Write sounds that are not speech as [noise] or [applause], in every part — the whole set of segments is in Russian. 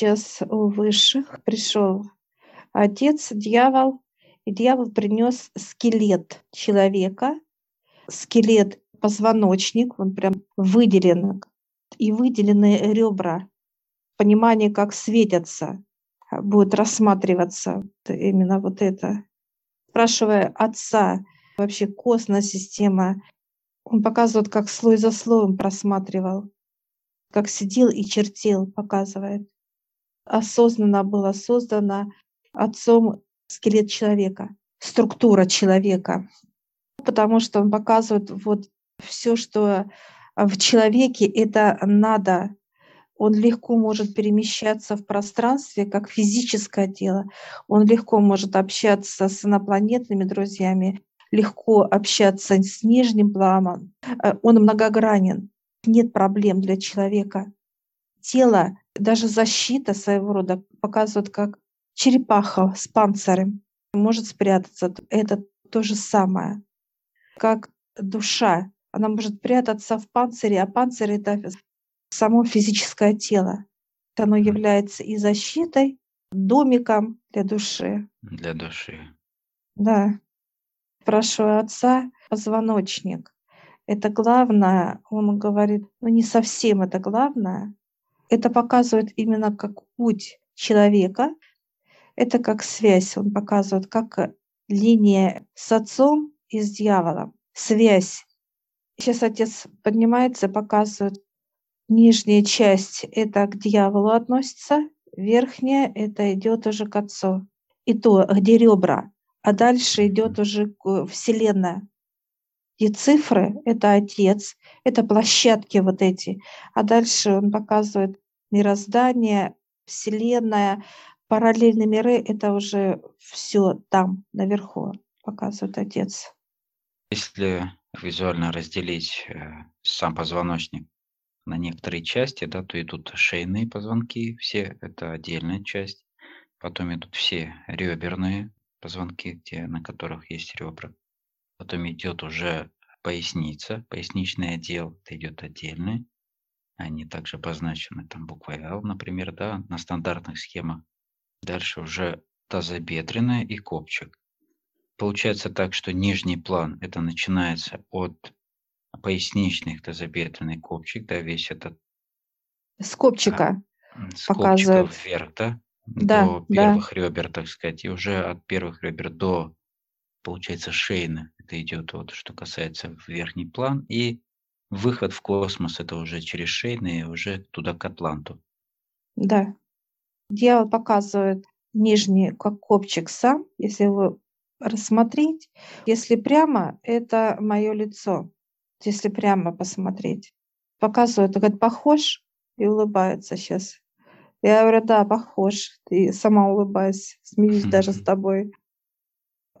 сейчас у высших пришел отец, дьявол, и дьявол принес скелет человека, скелет позвоночник, он прям выделен, и выделены ребра, понимание, как светятся, будет рассматриваться именно вот это. Спрашивая отца, вообще костная система, он показывает, как слой за слоем просматривал, как сидел и чертил, показывает. Осознанно было создано отцом скелет человека, структура человека, потому что он показывает вот все, что в человеке это надо. Он легко может перемещаться в пространстве, как физическое тело. Он легко может общаться с инопланетными друзьями, легко общаться с нижним планом. Э, он многогранен. Нет проблем для человека. Тело, даже защита своего рода показывает, как черепаха с панцирем может спрятаться. Это то же самое, как душа она может прятаться в панцире, а панцирь — это само физическое тело. Оно является и защитой, домиком для души. Для души. Да. Спрашиваю отца, позвоночник. Это главное, он говорит, ну не совсем это главное. Это показывает именно как путь человека, это как связь, он показывает, как линия с отцом и с дьяволом. Связь Сейчас отец поднимается, показывает. Нижняя часть — это к дьяволу относится, верхняя — это идет уже к отцу. И то, где ребра, а дальше идет уже Вселенная. И цифры — это отец, это площадки вот эти. А дальше он показывает мироздание, Вселенная, параллельные миры — это уже все там, наверху, показывает отец. Если визуально разделить э, сам позвоночник на некоторые части, да, то идут шейные позвонки, все это отдельная часть. Потом идут все реберные позвонки, где, на которых есть ребра. Потом идет уже поясница, поясничный отдел, это идет отдельный. Они также обозначены там буквой L, например, да, на стандартных схемах. Дальше уже тазобедренная и копчик. Получается так, что нижний план это начинается от поясничных тазобедренный копчик, да, весь этот с копчика а, с копчика вверх, да, да до первых да. ребер, так сказать, и уже от первых ребер до, получается, шейны, это идет вот, что касается верхний план, и выход в космос, это уже через шейные, уже туда к Атланту. Да. Дьявол показывает нижний, как копчик сам, если вы рассмотреть. Если прямо, это мое лицо. Если прямо посмотреть. Показывает, говорит, похож и улыбается сейчас. Я говорю, да, похож. Ты сама улыбаюсь, смеюсь [laughs] даже с тобой.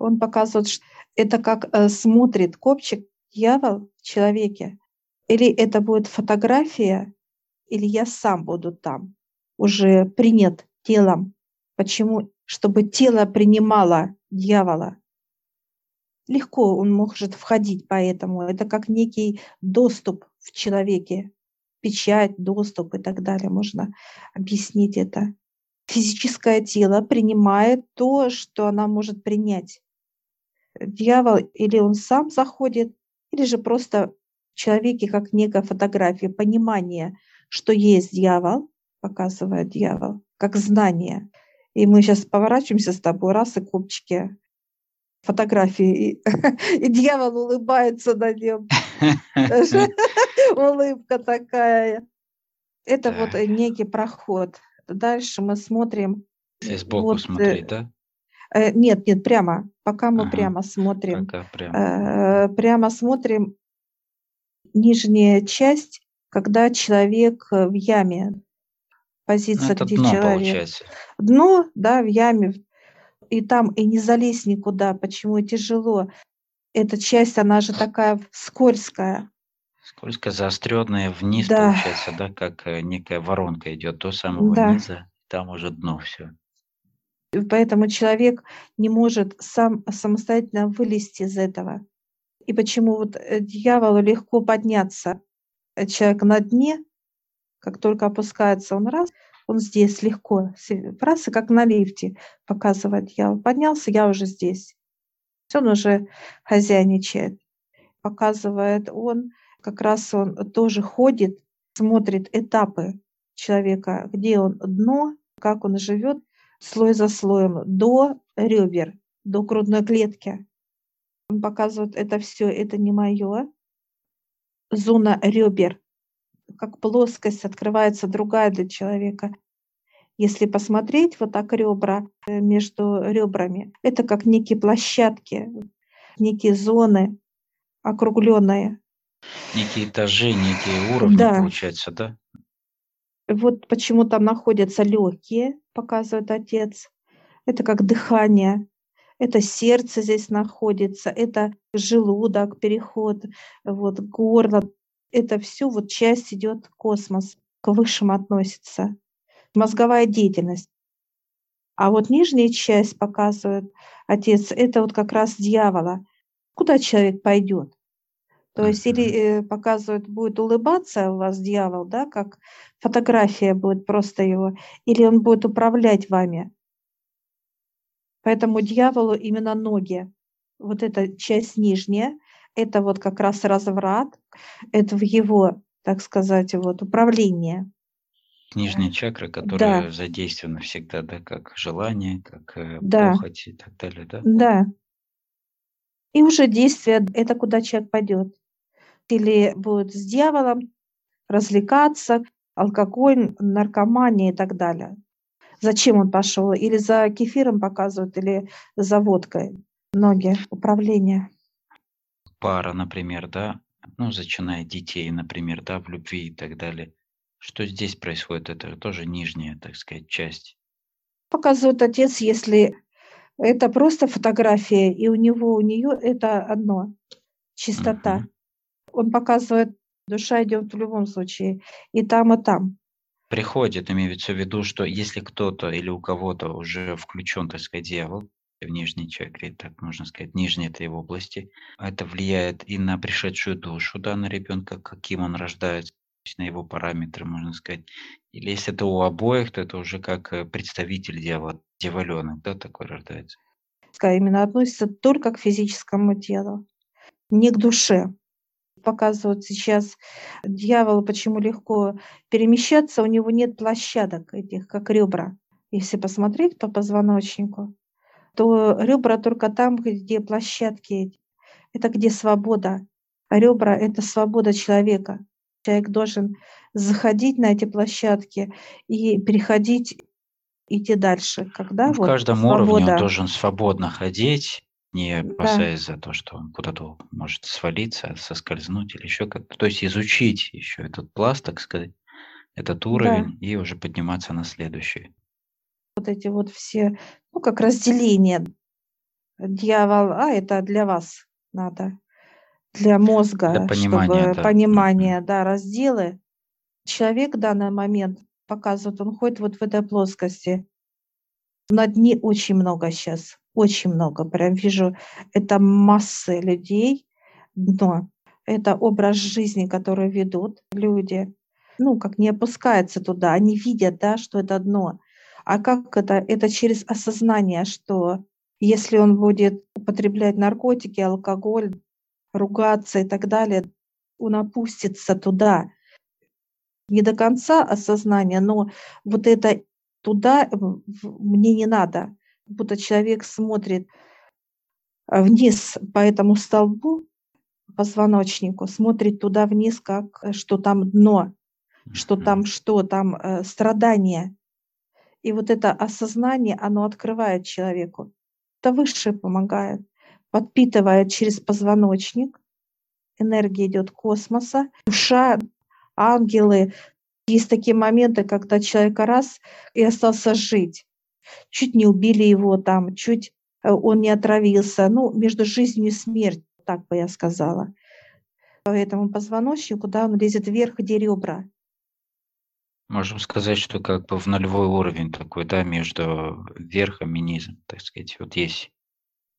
Он показывает, что это как э, смотрит копчик дьявол в человеке. Или это будет фотография, или я сам буду там, уже принят телом. Почему? Чтобы тело принимало дьявола. Легко он может входить поэтому. Это как некий доступ в человеке, печать, доступ и так далее. Можно объяснить это. Физическое тело принимает то, что она может принять. Дьявол или он сам заходит, или же просто в человеке как некая фотография, понимание, что есть дьявол, показывает дьявол, как знание. И мы сейчас поворачиваемся с тобой, раз и копчики фотографии, и, [laughs] и дьявол улыбается на нем. [laughs] [laughs] Улыбка такая. Это вот некий проход. Дальше мы смотрим. Сбоку вот, смотреть, да? Э, нет, нет, прямо. Пока мы ага. прямо смотрим. Пока прямо. Э, прямо смотрим нижняя часть, когда человек в яме. Позиция, ну, это где дно, человек. Получается. Дно, да, в яме, и там и не залезть никуда, почему и тяжело. Эта часть, она же такая скользкая. Скользкая, заостренная вниз, да. получается, да, как э, некая воронка идет до самого да. низа, там уже дно все. Поэтому человек не может сам самостоятельно вылезти из этого. И почему вот э, дьяволу легко подняться? Человек на дне, как только опускается он раз, он здесь легко. Раз и как на лифте показывает я. Поднялся, я уже здесь. Он уже хозяйничает. Показывает он, как раз он тоже ходит, смотрит этапы человека, где он дно, как он живет, слой за слоем, до ребер, до грудной клетки. Он показывает, это все, это не мое. Зона ребер, как плоскость, открывается другая для человека. Если посмотреть вот так ребра э, между ребрами, это как некие площадки, некие зоны округленные. Некие этажи, некие уровни, да. получается, да? Вот почему там находятся легкие, показывает отец. Это как дыхание, это сердце здесь находится, это желудок, переход, вот горло. Это все вот часть идет космос, к высшему относится. Мозговая деятельность. А вот нижняя часть показывает отец, это вот как раз дьявола. Куда человек пойдет? То есть или э, показывают, будет улыбаться у вас дьявол, да, как фотография будет просто его, или он будет управлять вами. Поэтому дьяволу именно ноги, вот эта часть нижняя, это вот как раз разврат, это в его, так сказать, вот управление. Нижняя чакра, которая да. задействована всегда, да, как желание, как э, да. похоть и так далее, да? Да. И уже действие – это куда человек пойдет или будет с дьяволом развлекаться, алкоголь, наркомания и так далее. Зачем он пошел? Или за кефиром показывают, или за водкой. Ноги, управление. Пара, например, да, ну, зачиная детей, например, да, в любви и так далее. Что здесь происходит? Это тоже нижняя, так сказать, часть. Показывает отец, если это просто фотография, и у него, у нее это одно, чистота. Угу. Он показывает, душа идет в любом случае и там, и там. Приходит, имеется в виду, что если кто-то или у кого-то уже включен, так сказать, дьявол, в нижней чакре, так можно сказать, нижней этой области, это влияет и на пришедшую душу, да, на ребенка, каким он рождается, на его параметры, можно сказать. Или если это у обоих, то это уже как э, представитель дьявола, дьяволенок, да, такой рождается. Именно относится только к физическому телу, не к душе показывают сейчас дьяволу, почему легко перемещаться, у него нет площадок этих, как ребра. Если посмотреть по позвоночнику, то ребра только там, где площадки, это где свобода. А ребра – это свобода человека. Человек должен заходить на эти площадки и переходить, идти дальше. Когда ну, в вот каждом свобода. уровне он должен свободно ходить, не опасаясь да. за то, что он куда-то может свалиться, соскользнуть или еще как-то. То есть изучить еще этот пласт, так сказать, этот уровень, да. и уже подниматься на следующий. Вот эти вот все, ну, как разделение. Дьявол, а это для вас надо, для мозга, для понимания, чтобы да. понимание, да, разделы. Человек в данный момент показывает, он ходит вот в этой плоскости. На дне очень много сейчас очень много. Прям вижу, это массы людей, но это образ жизни, который ведут люди. Ну, как не опускается туда, они видят, да, что это дно. А как это? Это через осознание, что если он будет употреблять наркотики, алкоголь, ругаться и так далее, он опустится туда. Не до конца осознание, но вот это туда мне не надо будто человек смотрит а, вниз по этому столбу, позвоночнику, смотрит туда вниз, как э, что там дно, что там что, там э, страдания. И вот это осознание, оно открывает человеку. Это высшее помогает, подпитывает через позвоночник, энергия идет космоса, душа, ангелы. Есть такие моменты, когда человек раз и остался жить чуть не убили его там, чуть э, он не отравился. Ну, между жизнью и смертью, так бы я сказала. По этому позвоночнику, да, он лезет вверх, где ребра. Можем сказать, что как бы в нулевой уровень такой, да, между верхом и низом, так сказать. Вот есть,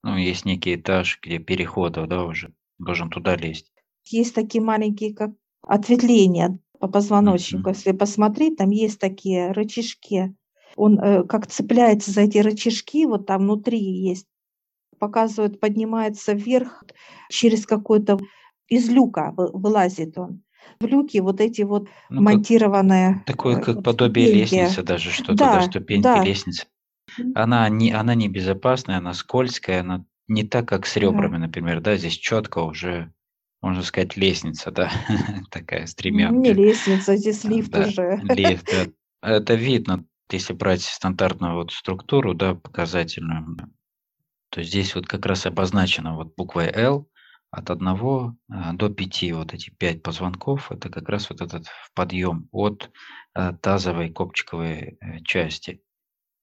ну, есть некий этаж, где переходов, да, уже должен туда лезть. Есть такие маленькие, как ответвления. по позвоночнику. Мгм. Если посмотреть, там есть такие рычажки. Он э, как цепляется за эти рычажки, вот там внутри есть, показывает, поднимается вверх через какой-то из люка вы- вылазит он. В люке вот эти вот Ну, как монтированные такое, э, как подобие ступеньки. лестницы даже что-то, да, Да, ступеньки да. лестницы. Она не, она не безопасная, она скользкая, она не так, как с Да. ребрами, например, да, здесь четко уже, можно сказать, лестница, да, [laughs] такая Ну, Не стремянка. лестница, здесь лифт Да, уже. лифт, да. [laughs] Это видно, если брать стандартную вот структуру, да, показательную, то здесь вот как раз обозначено вот буквой L от 1 до 5, вот эти 5 позвонков, это как раз вот этот подъем от э, тазовой копчиковой э, части.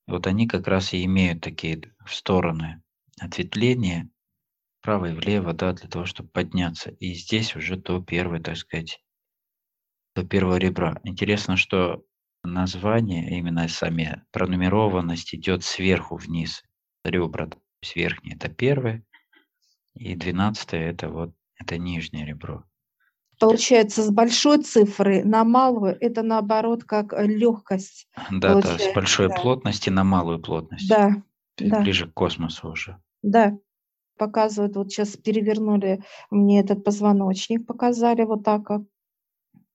Вот они как раз и имеют такие в стороны ответвления, вправо и влево, да, для того, чтобы подняться. И здесь уже до первой, так сказать, до первого ребра. Интересно, что название, именно сами пронумерованность идет сверху вниз. Ребра, то есть это первое, и двенадцатое это вот это нижнее ребро. Получается, с большой цифры на малую это наоборот как легкость Да, да, с получается. большой Да, плотности на малую плотность. да, да, ближе к космосу уже. да. Показывают, вот сейчас перевернули мне этот позвоночник, показали вот так как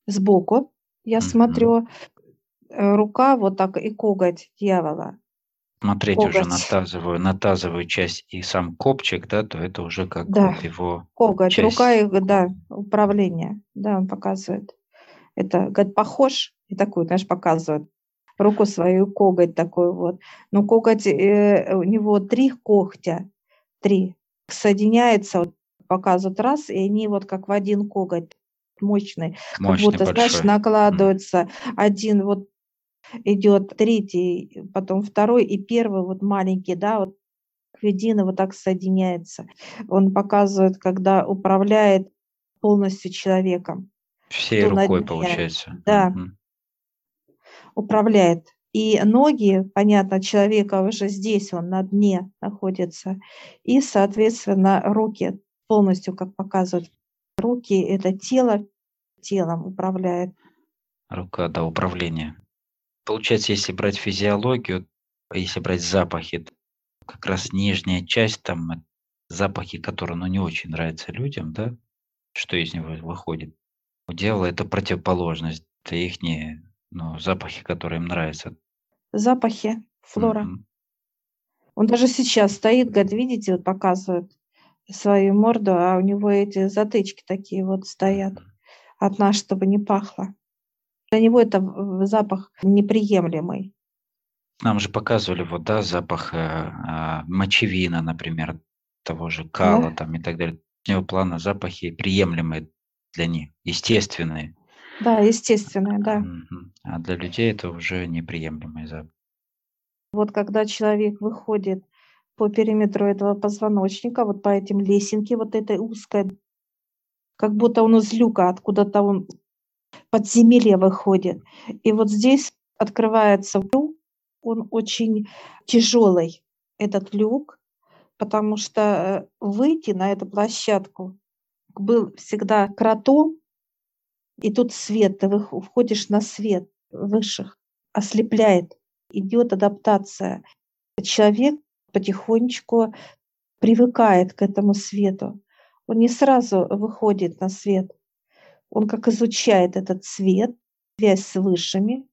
сбоку. Я Мгм. смотрю, э, рука вот так и коготь дьявола. Смотреть уже на Коготь. тазовую, на тазовую часть и сам копчик, да, то это уже как Да, вот его коготь, рука часть. и, да, управление. Да, он показывает. Это, говорит, похож, и такой, знаешь, показывает руку свою, коготь такой вот. Но коготь, э, у него три когтя, три, соединяется, вот, показывают раз, и они вот как в один коготь мощный, как Мощный, будто, знаешь, большой. М. накладывается один вот идет третий, потом второй и первый вот маленький, да, вот едино вот так соединяется. Он показывает, когда управляет полностью человеком, Всей кто рукой получается. Да, Мгм. управляет. И ноги, понятно, человека уже здесь, он на дне находится. И, соответственно, руки полностью, как показывают, руки – это тело, телом управляет. Рука, да, управление. Получается, если брать физиологию, если брать запахи, как раз нижняя часть, там э, запахи, которые ну, не очень нравятся людям, да, что из него выходит. У дьявола это противоположность, это их ну, запахи, которые им нравятся. Запахи, флора. Мгм. Он даже сейчас стоит, говорит, видите, вот показывает свою морду, а у него эти затычки такие вот стоят от нас, чтобы не пахло. Для него это запах неприемлемый. Нам же показывали вот, да, запах э, а, мочевина, например, того же кала Да, там и так далее. У него плана запахи приемлемые для них, естественные. да, естественно, да. А для людей это уже неприемлемый запах. Вот когда человек выходит по периметру этого позвоночника, вот по этим лесенке вот этой узкой, как будто он из люка, откуда-то он подземелье выходит. И вот здесь открывается люк, он очень тяжелый, этот люк, потому что э, выйти на эту площадку был всегда кротом, и тут свет, ты входишь на свет высших, ослепляет, идет адаптация. Человек потихонечку привыкает к этому свету. Он не сразу выходит на свет. Он как изучает этот свет, связь с высшими,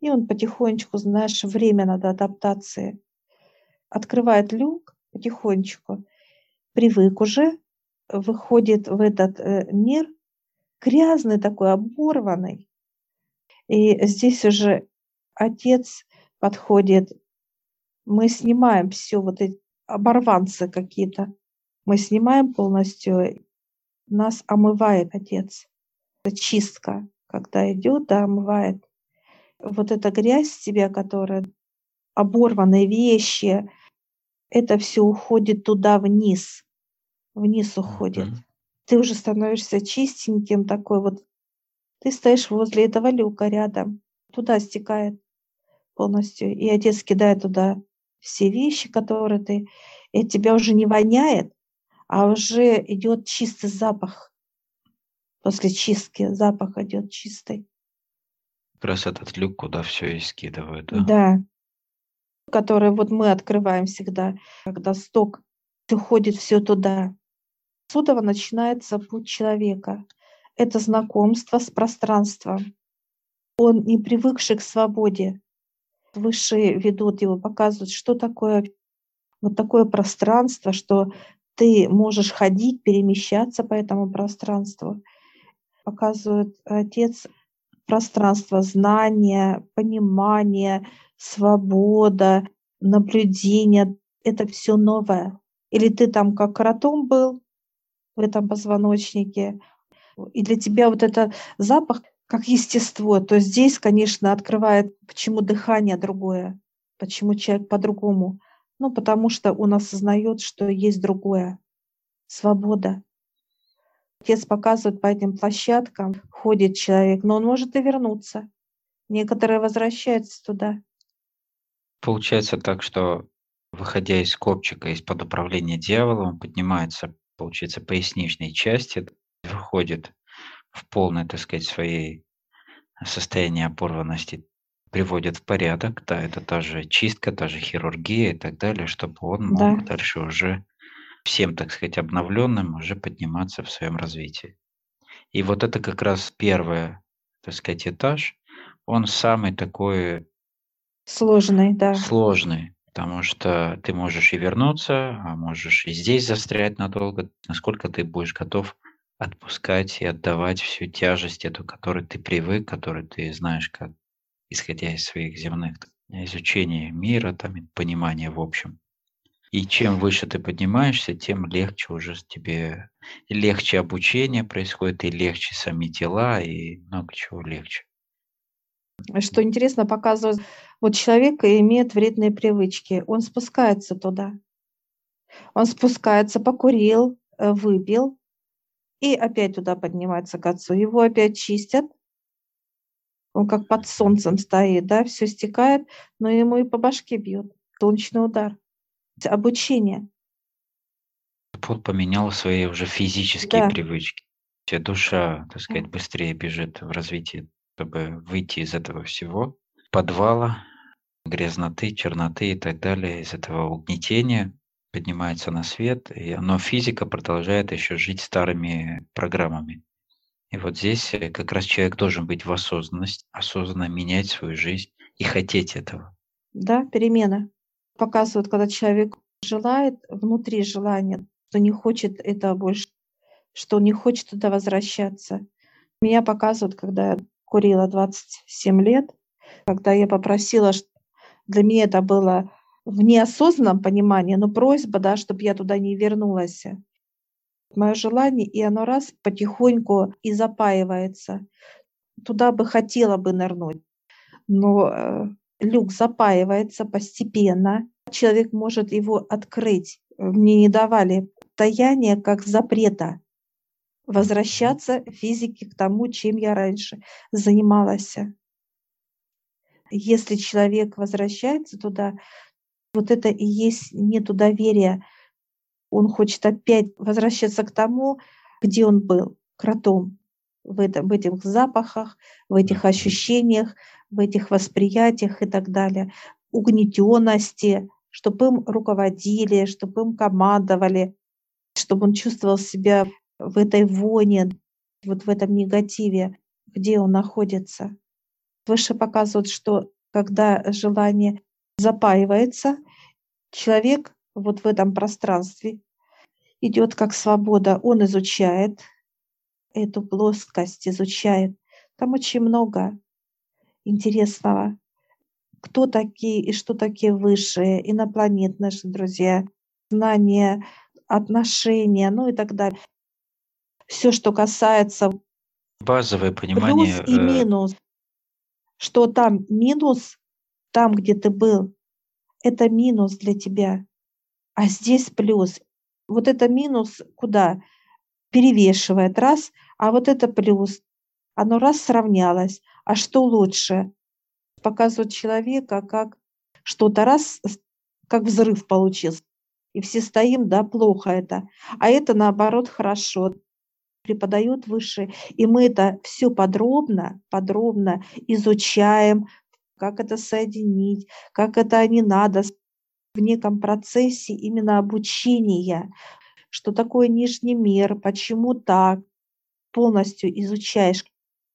и он потихонечку, знаешь, время надо адаптации. Открывает люк потихонечку, привык уже, выходит в этот э, мир, грязный такой, оборванный. И здесь уже отец подходит, мы снимаем все вот эти оборванцы какие-то, мы снимаем полностью, нас омывает отец. Это чистка, когда идет, да, омывает. Вот эта грязь с тебя, которая оборванные вещи, это все уходит туда вниз, вниз уходит. Ты уже становишься чистеньким такой вот. Ты стоишь возле этого люка рядом, туда стекает полностью, и отец кидает туда все вещи, которые ты, и тебя уже не воняет, а уже идет чистый запах После чистки запах идет чистый. Как раз этот люк, куда все и скидывают, да? Да. Который вот мы открываем всегда, когда сток уходит все туда. Отсюда начинается путь человека. Это знакомство с пространством. Он не привыкший к свободе. Высшие ведут его, показывают, что такое вот такое пространство, что ты можешь ходить, перемещаться по этому пространству. Показывает Отец пространство знания, понимания, свобода, наблюдение. Это все новое. Или ты там как кротом был в этом позвоночнике, и для тебя вот это запах как естество, то здесь, конечно, открывает, почему дыхание другое, почему человек по-другому. Ну, потому что он осознает, что есть другое. Свобода. Отец показывает по этим площадкам, ходит человек, но он может и вернуться. Некоторые возвращаются туда. Получается так, что выходя из копчика, из-под управления дьяволом, он поднимается, получается, поясничной части, выходит в полное, так сказать, своей состояние опорванности, приводит в порядок, да, это та же чистка, та же хирургия и так далее, чтобы он мог Да. дальше уже всем, так сказать, обновленным уже подниматься в своем развитии. И вот это как раз первый, так сказать, этаж, он самый такой Сложный, да. сложный, потому что ты можешь и вернуться, а можешь и здесь застрять надолго, насколько ты будешь готов отпускать и отдавать всю тяжесть эту, которой ты привык, которую ты знаешь, как исходя из своих земных изучения мира, там, понимания в общем. И чем выше ты поднимаешься, тем легче уже тебе, легче обучение происходит, и легче сами тела, и много чего легче. Что интересно, показывает, вот человек имеет вредные привычки, он спускается туда. Он спускается, покурил, э, выпил, и опять туда поднимается к отцу. Его опять чистят. Он как под солнцем стоит, да, все стекает, но ему и по башке бьют. Солнечный удар. Обучение. Вот поменял свои уже физические Да. привычки. Вся душа, так сказать, быстрее бежит в развитии, чтобы выйти из этого всего, подвала, грязноты, черноты и так далее, из этого угнетения, поднимается на свет, и, но физика продолжает еще жить старыми программами. И вот здесь э, как раз человек должен быть в осознанности, осознанно менять свою жизнь и хотеть этого. Да, перемена. Показывают, когда человек желает, внутри желания, что не хочет этого больше, что он не хочет туда возвращаться. Меня показывают, когда я курила 27 лет, когда я попросила, для меня это было в неосознанном понимании, но просьба, да, чтобы я туда не вернулась. Мое желание, и оно раз потихоньку и запаивается. Туда бы хотела бы нырнуть, но э, люк запаивается постепенно. Человек может его открыть. Мне не давали таяние как запрета возвращаться физике к тому, чем я раньше занималась. Если человек возвращается туда, вот это и есть нету доверия. Он хочет опять возвращаться к тому, где он был, кротом, в, этом, в этих запахах, в этих ощущениях, в этих восприятиях и так далее, угнетенности, чтобы им руководили, чтобы им командовали, чтобы он чувствовал себя в этой воне, вот в этом негативе, где он находится. Выше показывают, что когда желание запаивается, человек вот в этом пространстве идет как свобода. Он изучает эту плоскость, изучает. Там очень много интересного. Кто такие и что такие высшие, инопланет наши друзья, знания, отношения, ну и так далее. Все, что касается Базовое понимание. плюс и э, минус. Что там минус, там, где ты был, это минус для тебя. А здесь плюс. Вот это минус куда? Перевешивает раз, а вот это плюс. Оно раз сравнялось. А что лучше? Показывает человека, как что-то раз, как взрыв получился. И все стоим, да, плохо это. А это наоборот хорошо. преподает выше, и мы это все подробно, подробно изучаем, как это соединить, как это не надо в неком процессе именно обучения, что такое нижний мир, почему так, полностью изучаешь.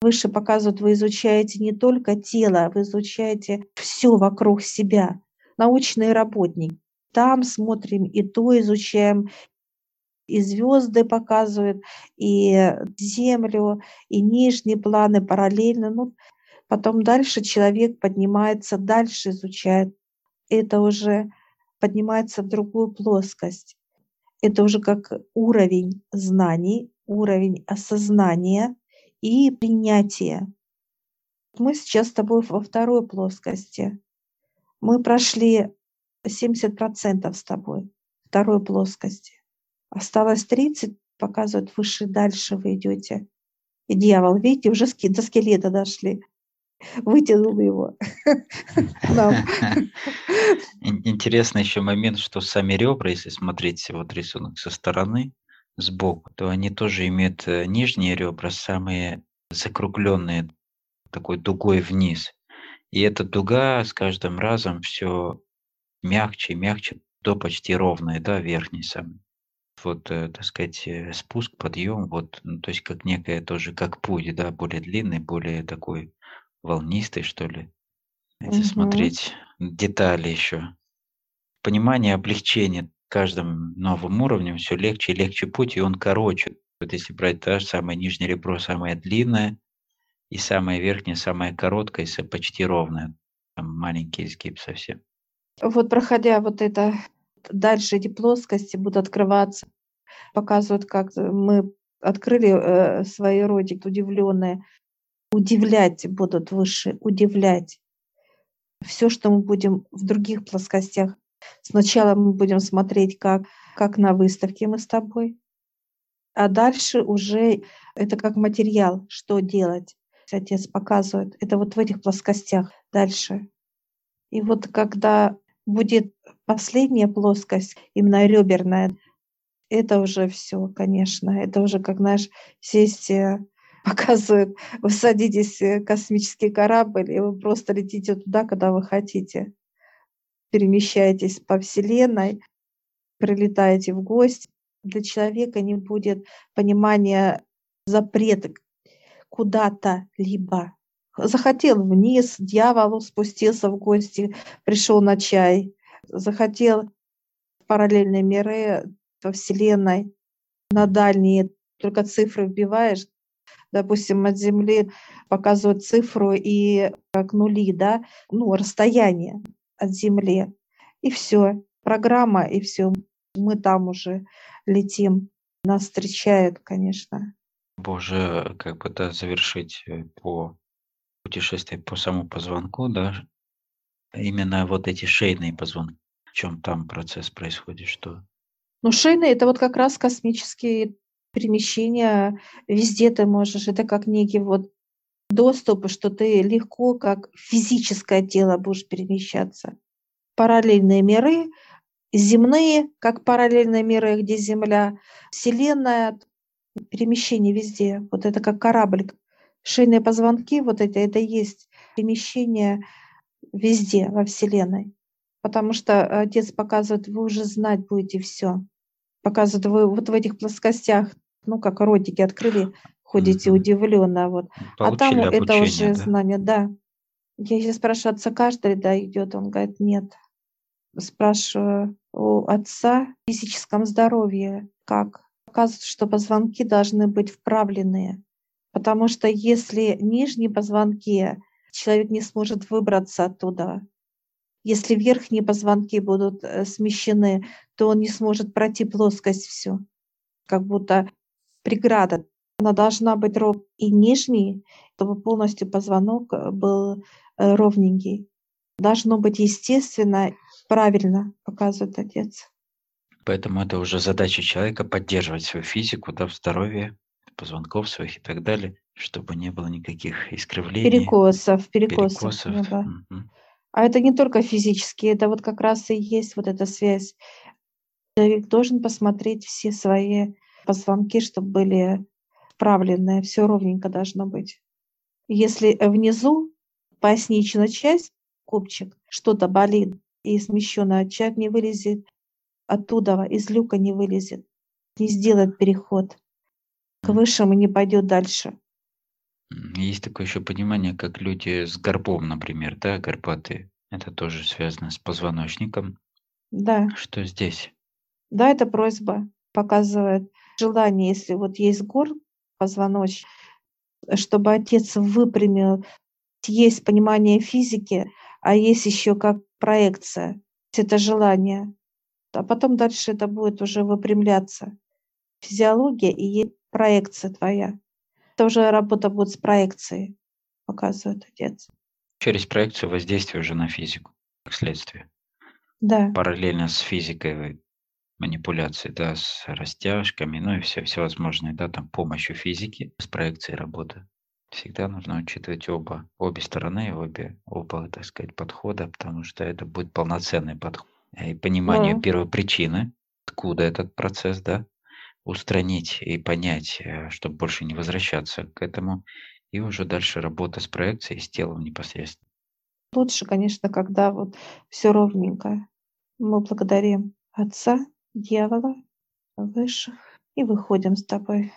Выше показывают, вы изучаете не только тело, вы изучаете все вокруг себя. Научные работники. Там смотрим и то изучаем, и звезды показывают, и землю, и нижние планы параллельно. Ну, потом дальше человек поднимается, дальше изучает. Это уже поднимается в другую плоскость. Это уже как уровень знаний, уровень осознания и принятия. Мы сейчас с тобой во второй плоскости. Мы прошли 70% с тобой, второй плоскости. Осталось 30, показывает выше, дальше вы идете. И дьявол, видите, уже до скелета дошли. Вытянул его. [laughs] Интересный еще момент, что сами ребра, если смотреть вот рисунок со стороны, сбоку, то они тоже имеют э, нижние ребра, самые закругленные, такой дугой вниз. И эта дуга с каждым разом все мягче и мягче до почти ровной, да, верхней самой. Вот, э, так сказать, э, спуск, подъем, вот, ну, то есть как некая тоже, как путь, да, более длинный, более такой волнистый, что ли. Если угу. смотреть детали еще. Понимание, облегчение каждым новым уровнем все легче и легче путь, и он короче. Вот если брать то же самое нижнее ребро, самое длинное, и самое верхнее, самое короткое, почти ровное. Там маленький изгиб совсем. Вот проходя вот это, дальше эти плоскости будут открываться, показывают, как мы открыли э, свои ротик удивленные, удивлять будут выше, удивлять. Все, что мы будем в других плоскостях. Сначала мы будем смотреть, как, как на выставке мы с тобой, а дальше уже это как материал, что делать. Отец показывает. Это вот в этих плоскостях дальше. И вот когда будет последняя плоскость, именно реберная, это уже все, конечно. Это уже, как, знаешь, сесть, показывает, вы садитесь в космический корабль, и вы просто летите туда, куда вы хотите. Перемещаетесь по Вселенной, прилетаете в гости. Для человека не будет понимания запрета куда-то либо захотел вниз, дьявол спустился в гости, пришел на чай, захотел параллельные миры во Вселенной, на дальние, только цифры вбиваешь, допустим, от Земли показывают цифру и как нули, да, ну, расстояние от Земли. И все, программа, и все. Мы там уже летим. Нас встречают, конечно. Боже, как бы да, завершить э, по путешествие по самому позвонку, да, именно вот эти шейные позвонки. В чем там процесс происходит, что? Ну, шейные – это вот как раз космические перемещения. Везде ты можешь, это как некий вот доступ, что ты легко, как физическое тело будешь перемещаться. Параллельные миры, земные, как параллельные миры, где Земля, Вселенная, перемещение везде. Вот это как корабль, Шейные позвонки, вот это, это есть перемещение везде, во Вселенной. Потому что Отец показывает, вы уже знать будете все. Показывает, вы вот в этих плоскостях, ну, как ротики открыли, ходите mm-hmm. удивленно. Вот. а там обучение, это уже да? знание, да. Я сейчас спрашиваю, отца каждый, да, идет? Он говорит, нет. Спрашиваю у отца в физическом здоровье, как? Оказывается, что позвонки должны быть вправленные. Потому что если нижние позвонки, человек не сможет выбраться оттуда. Если верхние позвонки будут э, смещены, то он не сможет пройти плоскость всю. Как будто преграда. Она должна быть ровной и нижней, чтобы полностью позвонок э, был э, ровненький. Должно быть естественно, правильно, показывает отец. Поэтому это уже задача человека поддерживать свою физику да, в здоровье, позвонков своих и так далее, чтобы не было никаких искривлений. Перекосов, перекосов. перекосов. Ну, да. угу. А это не только физически, это вот как раз и есть вот эта связь. Человек должен посмотреть все свои позвонки, чтобы были вправленное, все ровненько должно быть. Если внизу поясничная часть, копчик, что-то болит и смещенная часть не вылезет, оттуда из люка не вылезет, не сделает переход к высшему не пойдет дальше. Есть такое еще понимание, как люди с горбом, например, да, горбатые. Это тоже связано с позвоночником. Да. Что здесь? Да, это просьба показывает желание, если вот есть гор позвоночник, чтобы отец выпрямил, есть понимание физики, а есть еще как проекция, это желание. А потом дальше это будет уже выпрямляться. Физиология и есть проекция твоя. Это уже работа будет с проекцией, показывает отец. Через проекцию воздействие уже на физику, как следствие. Да. Параллельно с физикой манипуляции, да, с растяжками, ну и все всевозможные, да, там помощью физики с проекцией работы. Всегда нужно учитывать оба, обе стороны, обе, оба, так сказать, подхода, потому что это будет полноценный подход. И понимание Mm. первой причины, откуда этот процесс, да, устранить и понять, э, чтобы больше не возвращаться к этому, и уже дальше работа с проекцией, с телом непосредственно. Лучше, конечно, когда вот все ровненько. Мы благодарим Отца, Дьявола, Высших и выходим с тобой.